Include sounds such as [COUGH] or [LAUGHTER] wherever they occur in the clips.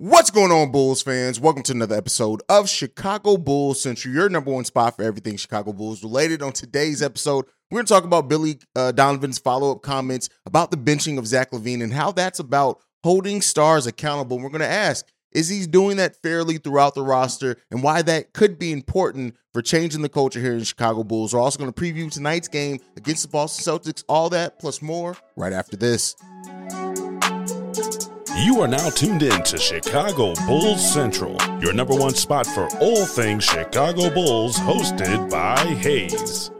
What's going on, Bulls fans? Welcome to another episode of Chicago Bulls Central, your number one spot for everything Chicago Bulls related. On today's episode, we're going to talk about Billy uh, Donovan's follow up comments about the benching of Zach LaVine and how that's about holding stars accountable. We're going to ask, is he doing that fairly throughout the roster and why that could be important for changing the culture here in Chicago Bulls? We're also going to preview tonight's game against the Boston Celtics, all that plus more right after this. You are now tuned in to Chicago Bulls Central, your number one spot for all things Chicago Bulls, hosted by Hayes.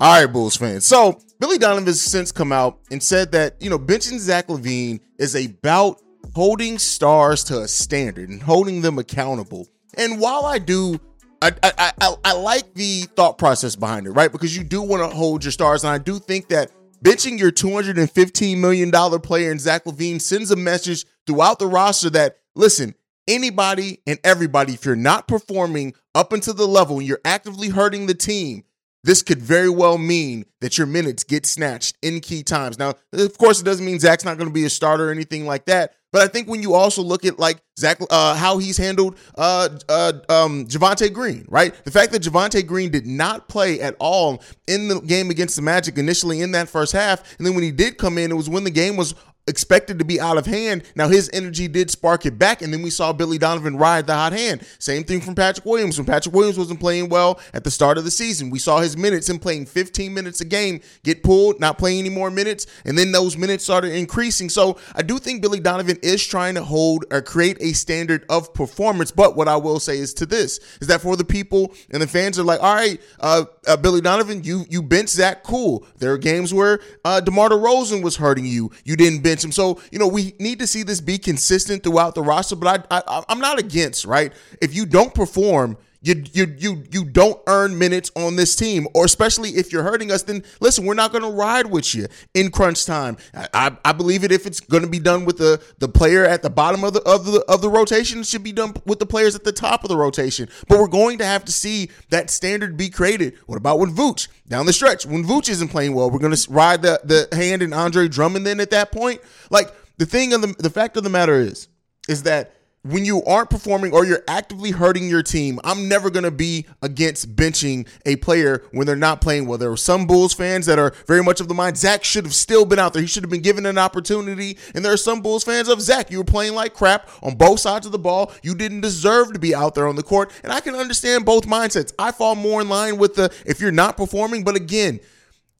All right, Bulls fans. So Billy Donovan has since come out and said that, you know, benching Zach LaVine is about holding stars to a standard and holding them accountable. And while I do I, I, I, I like the thought process behind it, right? Because you do want to hold your stars. And I do think that benching your $215 million player in Zach LaVine sends a message throughout the roster that, listen, anybody and everybody, if you're not performing up until the level and you're actively hurting the team, this could very well mean that your minutes get snatched in key times. Now, of course, it doesn't mean Zach's not going to be a starter or anything like that. But I think when you also look at like Zach, uh, how he's handled uh, uh, um, Javonte Green, right? The fact that Javonte Green did not play at all in the game against the Magic initially in that first half, and then when he did come in, it was when the game was expected to be out of hand. Now his energy did spark it back, and then we saw Billy Donovan ride the hot hand. Same thing from Patrick Williams. When Patrick Williams wasn't playing well at the start of the season, we saw his minutes, him playing 15 minutes a game, get pulled, not playing any more minutes, and then those minutes started increasing. So I do think Billy Donovan is trying to hold or create a standard of performance. But what I will say is to this is that for the people and the fans are like, all right, uh, uh, Billy Donovan, you you bench Zach, cool. There are games where uh, DeMar DeRozan was hurting you, you didn't bench bench him. So, you know, we need to see this be consistent throughout the roster, but I, I I'm not against, right? If you don't perform, you you you you don't earn minutes on this team, or especially if you're hurting us, then listen, we're not going to ride with you in crunch time. I, I believe it if it's going to be done with the the player at the bottom of the of the of the rotation, it should be done with the players at the top of the rotation. But we're going to have to see that standard be created. What about when Vooch down the stretch when Vooch isn't playing well? We're going to ride the the hand in Andre Drummond. Then at that point, like the thing of the the fact of the matter is is that when you aren't performing or you're actively hurting your team, I'm never going to be against benching a player when they're not playing well. There are some Bulls fans that are very much of the mind Zach should have still been out there. He should have been given an opportunity. And there are some Bulls fans of Zach. You were playing like crap on both sides of the ball. You didn't deserve to be out there on the court. And I can understand both mindsets. I fall more in line with the if you're not performing, but again,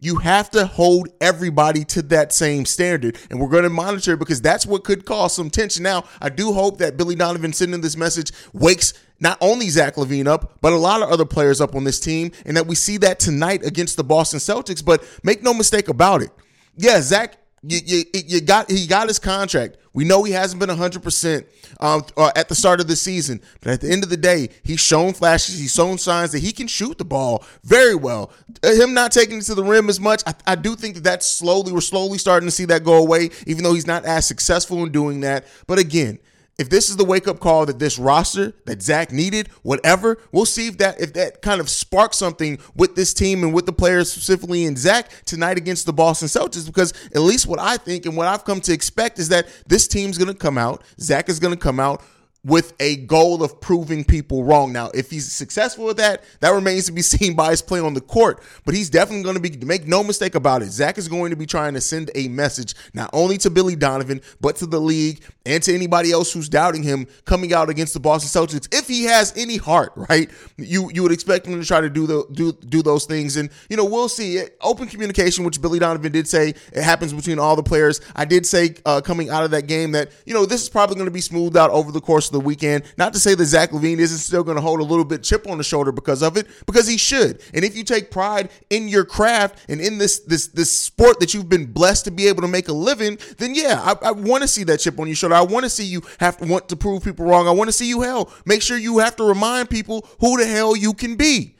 you have to hold everybody to that same standard. And we're going to monitor because that's what could cause some tension. Now, I do hope that Billy Donovan sending this message wakes not only Zach LaVine up, but a lot of other players up on this team, and that we see that tonight against the Boston Celtics. But make no mistake about it. Yeah, Zach you, you, you, got he got his contract. We know he hasn't been 100% um, uh, at the start of the season, but at the end of the day, he's shown flashes, he's shown signs that he can shoot the ball very well. Uh, him not taking it to the rim as much, I, I do think that that's slowly, we're slowly starting to see that go away, even though he's not as successful in doing that. But again, if this is the wake up call that this roster that Zach needed, whatever, we'll see if that if that kind of sparks something with this team and with the players specifically in Zach tonight against the Boston Celtics. Because at least what I think and what I've come to expect is that this team's going to come out, Zach is going to come out with a goal of proving people wrong. Now, if he's successful with that, that remains to be [LAUGHS] seen by his play on the court. But he's definitely going to be, make no mistake about it, Zach is going to be trying to send a message not only to Billy Donovan, but to the league and to anybody else who's doubting him coming out against the Boston Celtics. If he has any heart, [LAUGHS] right, you you would expect him to try to do the do do those things. And you know, we'll see. Open communication, which Billy Donovan did say it happens between all the players. I did say uh, coming out of that game that you know this is probably going to be smoothed out over the course the weekend. Not to say that Zach LaVine isn't still going to hold a little bit chip on the shoulder because of it, because he should. And if you take pride in your craft and in this this this sport that you've been blessed to be able to make a living, then yeah, I, I want to see that chip on your shoulder. I want to see you have to want to prove people wrong. I want to see you hell. Make sure you have to remind people who the hell you can be.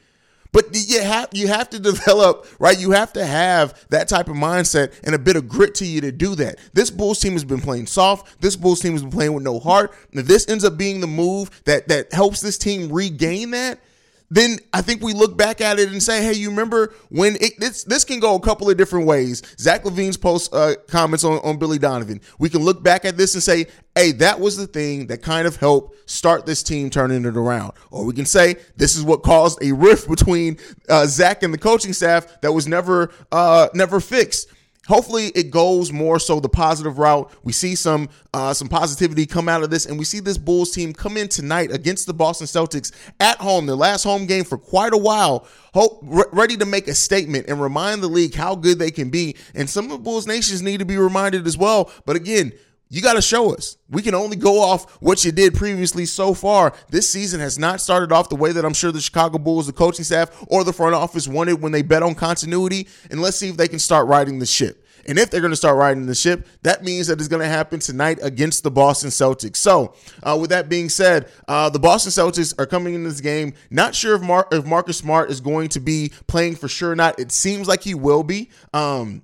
But you have you have to [LAUGHS] develop, right? You have to have that type of mindset and a bit of grit to you to do that. This Bulls team has been playing soft. This Bulls team has been playing with no heart. And if this ends up being the move that that helps this team regain that, then I think we look back at it and say, hey, you remember when it, this, this can go a couple of different ways. Zach LaVine's post uh, comments on, on Billy Donovan. We can look back at this and say, hey, that was the thing that kind of helped start this team turning it around. Or we can say this is what caused a rift [LAUGHS] between uh, Zach and the coaching staff that was never uh, never fixed hopefully it goes more so the positive route. We see some uh, some positivity come out of this, and we see this Bulls team come in tonight against the Boston Celtics at home, their last home game for quite a while. Hope re- ready to make a statement and remind the league how good they can be. And some of the Bulls nations need to be reminded as well. But again, you got to show us. We can only go off what you did previously so far. This season has not started off the way that I'm sure the Chicago Bulls, the coaching staff, or the front office wanted when they bet on continuity. And let's see if they can start riding the ship. And if they're going to start riding the ship, that means that it's going to happen tonight against the Boston Celtics. So, uh, with that being said, uh, the Boston Celtics are coming in this game. Not sure if, Mar- if Marcus Smart is going to be playing for sure or not. It seems like he will be. Um,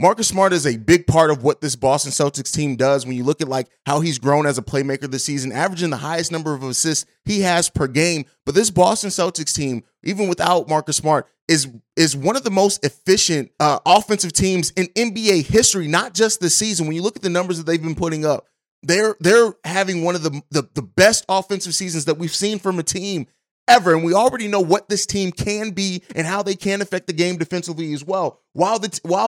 Marcus Smart is a big part of what this Boston Celtics team does when you look at like how he's grown as a playmaker this season, averaging the highest number of assists he has per game. But this Boston Celtics team, even without Marcus Smart, is is one of the most efficient uh, offensive teams in NBA history, not just this season. When you look at the numbers that they've been putting up, they're they're having one of the, the, the best offensive seasons that we've seen from a team ever. And we already know what this team can be and how they can affect the game defensively as well. While the while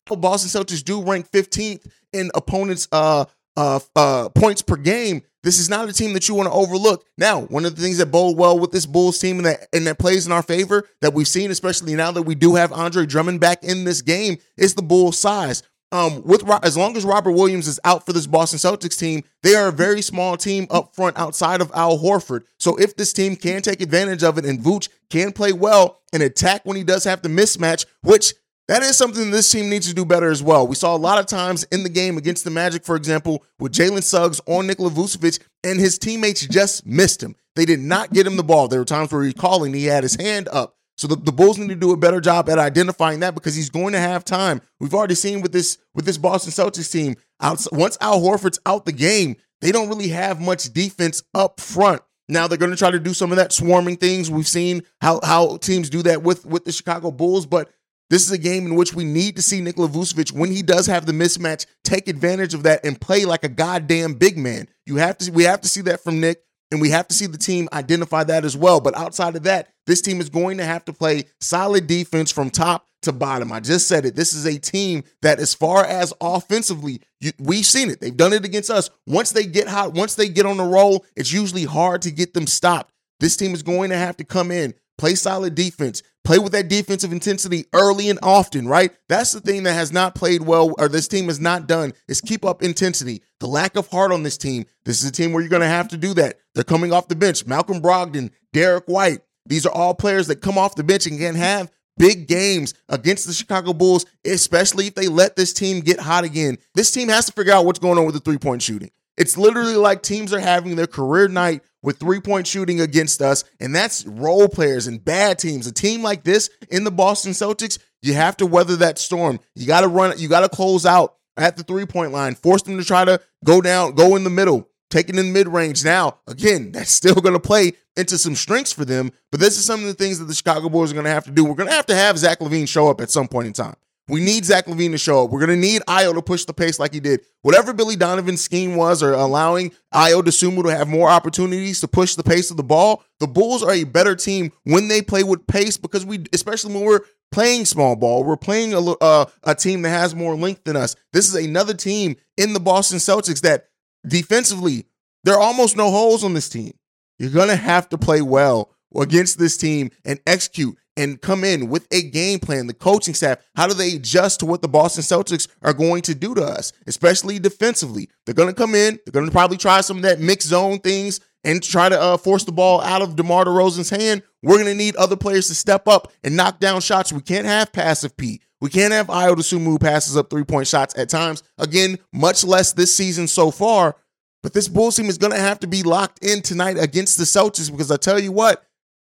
Boston Celtics do rank 15th in opponents' uh, uh, uh, points per game. This is not a team that you want to overlook. Now, one of the things that bode well with this Bulls team and that and that plays in our favor that we've seen, especially now that we do have Andre Drummond back in this game, is the Bulls' size um, with as long as Robert Williams is out for this Boston Celtics team, they are a very small team up front outside of Al Horford. So if this team can take advantage of it and Vooch can play well and attack when he does have the mismatch, which that is something this team needs to do better as well. We saw a lot of times in the game against the Magic, for example, with Jalen Suggs on Nikola Vucevic, and his teammates just missed him. They did not get him the ball. There were times where he calling, he had his hand up. So the, the Bulls need to do a better job at identifying that because he's going to have time. We've already seen with this with this Boston Celtics team, out, once Al Horford's out the game, they don't really have much defense up front. Now they're going to try to do some of that swarming things. We've seen how how teams do that with with the Chicago Bulls, but this is a game in which we need to see Nikola Vucevic when he does have the mismatch take advantage of that and play like a goddamn big man. You have to we have to see that from Nick. And we have to see the team identify that as well. But outside of that, this team is going to have to play solid defense from top to bottom. I just said it. This is a team that, as far as offensively, you, we've seen it. They've done it against us. Once they get hot, once they get on the roll, it's usually hard to get them stopped. This team is going to have to come in, play solid defense, play with that defensive intensity early and often, right? That's the thing that has not played well, or this team has not done, is keep up intensity. The lack of heart on this team. This is a team where you're going to have to do that. They're coming off the bench. Malcolm Brogdon, Derrick White. These are all players that come off the bench and can have big games against the Chicago Bulls, especially if they let this team get hot again. This team has to figure out what's going on with the three point shooting. It's literally like teams are having their career night with three point shooting against us, and that's role players and bad teams. A team like this in the Boston Celtics, you have to weather that storm. You got to run, you got to close out at the three point line, force them to try to go down, go in the middle, taking in mid range. Now, again, that's still going to play into some strengths for them, but this is some of the things that the Chicago Bulls are going to have to do. We're going to have to have Zach LaVine show up at some point in time. We need Zach LaVine to show up. We're going to need Ayo to push the pace like he did. Whatever Billy Donovan's scheme was, or allowing Ayo Dosunmu to have more opportunities to push the pace of the ball, the Bulls are a better team when they play with pace because we, especially when we're playing small ball, we're playing a, uh, a team that has more length than us. This is another team in the Boston Celtics that defensively There are almost no holes on this team. You're going to have to play well against this team and execute and come in with a game plan. The coaching staff, how do they adjust to what the Boston Celtics are going to do to us, especially defensively? They're going to come in, they're going to probably try some of that mixed zone things and try to uh, force the ball out of DeMar DeRozan's hand. We're going to need other players to step up and knock down shots. We can't have passive P. We can't have Ayo Dosunmu passes up three point shots at times. Again, much less this season so far. But this Bulls team is going to have to be locked in tonight against the Celtics because I tell you what,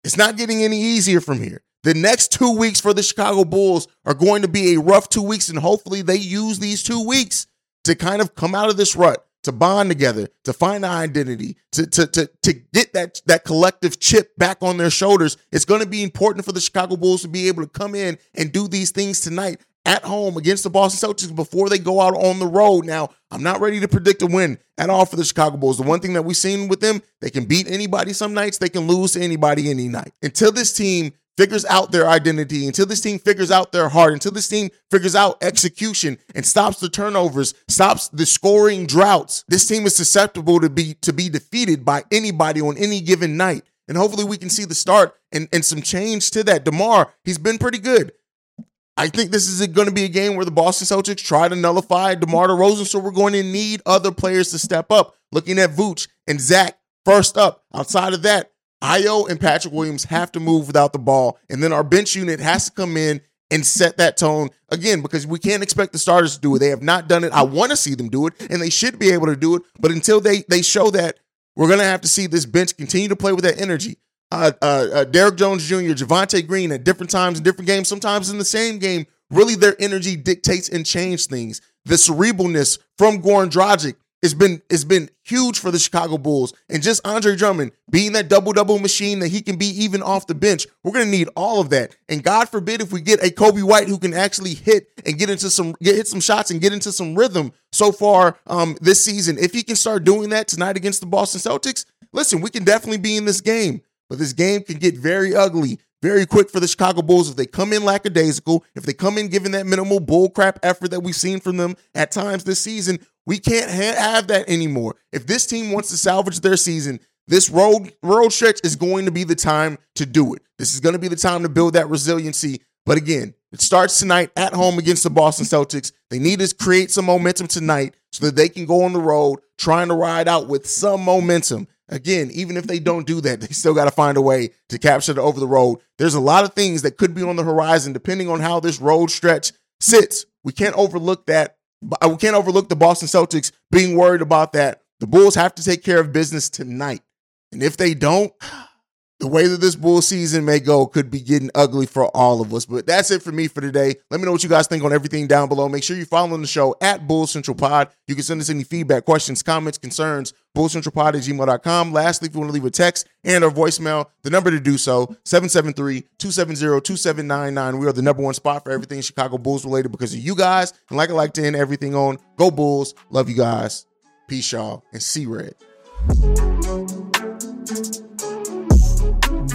it's not getting any easier from here. The next two weeks for the Chicago Bulls are going to be a rough two weeks, and hopefully they use these two weeks to kind of come out of this rut, to bond together, to find an identity, to, to, to, to get that, that collective chip back on their shoulders. It's going to be important for the Chicago Bulls to be able to come in and do these things tonight at home against the Boston Celtics before they go out on the road. Now, I'm not ready to predict a win at all for the Chicago Bulls. The one thing that we've seen with them, they can beat anybody some nights, they can lose to anybody any night. Until this team figures out their identity, until this team figures out their heart, until this team figures out execution and stops the turnovers, stops the scoring droughts, this team is susceptible to be to be defeated by anybody on any given night. And hopefully we can see the start and, and some change to that. DeMar, he's been pretty good. I think this is going to be a game where the Boston Celtics try to nullify DeMar DeRozan, so we're going to need other players to step up. Looking at Vooch and Zach first up. Outside of that, Ayo and Patrick Williams have to move without the ball, and then our bench unit has to come in and set that tone again because we can't expect the starters to do it. They have not done it. I want to see them do it, and they should be able to do it. But until they they show that, we're to have to see this bench continue to play with that energy uh, uh, uh, Derrick Jones Jr., Javonte Green at different times in different games, sometimes in the same game. Really, their energy dictates and change things. The cerebralness from Goran Dragic has been it's been huge for the Chicago Bulls, and just Andre Drummond being that double double machine that he can be even off the bench. We're gonna need all of that, and God forbid if we get a Coby White who can actually hit and get into some get hit some shots and get into some rhythm. So far um, this season, if he can start doing that tonight against the Boston Celtics, listen, we can definitely be in this game. But this game can get very ugly very quick for the Chicago Bulls if they come in lackadaisical, if they come in giving that minimal bullcrap effort that we've seen from them at times this season. We can't ha- have that anymore. If this team wants to salvage their season, this road road stretch is going to be the time to do it. This is going to be the time to build that resiliency. But again, it starts tonight at home against the Boston Celtics. They need to create some momentum tonight so that they can go on the road trying to ride out with some momentum. Again, even if they don't do that, [LAUGHS] they still got to find a way to capture the over the road. There's a lot of things that could be on the horizon depending on how this road stretch sits. We can't overlook that. Uh, we can't overlook the Boston Celtics being worried about that. The Bulls have to take care of business tonight. And if they don't, the way that this bull season may go could be getting ugly for all of us. But that's it for me for today. Let me know what you guys think on everything down below. Make sure you're following the show at Bull Central Pod. You can send us any feedback, questions, comments, concerns, bullcentralpod at gmail.com. Lastly, if you want to leave a text and or voicemail, the number to do so, 773-270-2799. We are the number one spot for everything Chicago Bulls related because of you guys. And like I like to end everything on, go Bulls. Love you guys. Peace, y'all. And see red.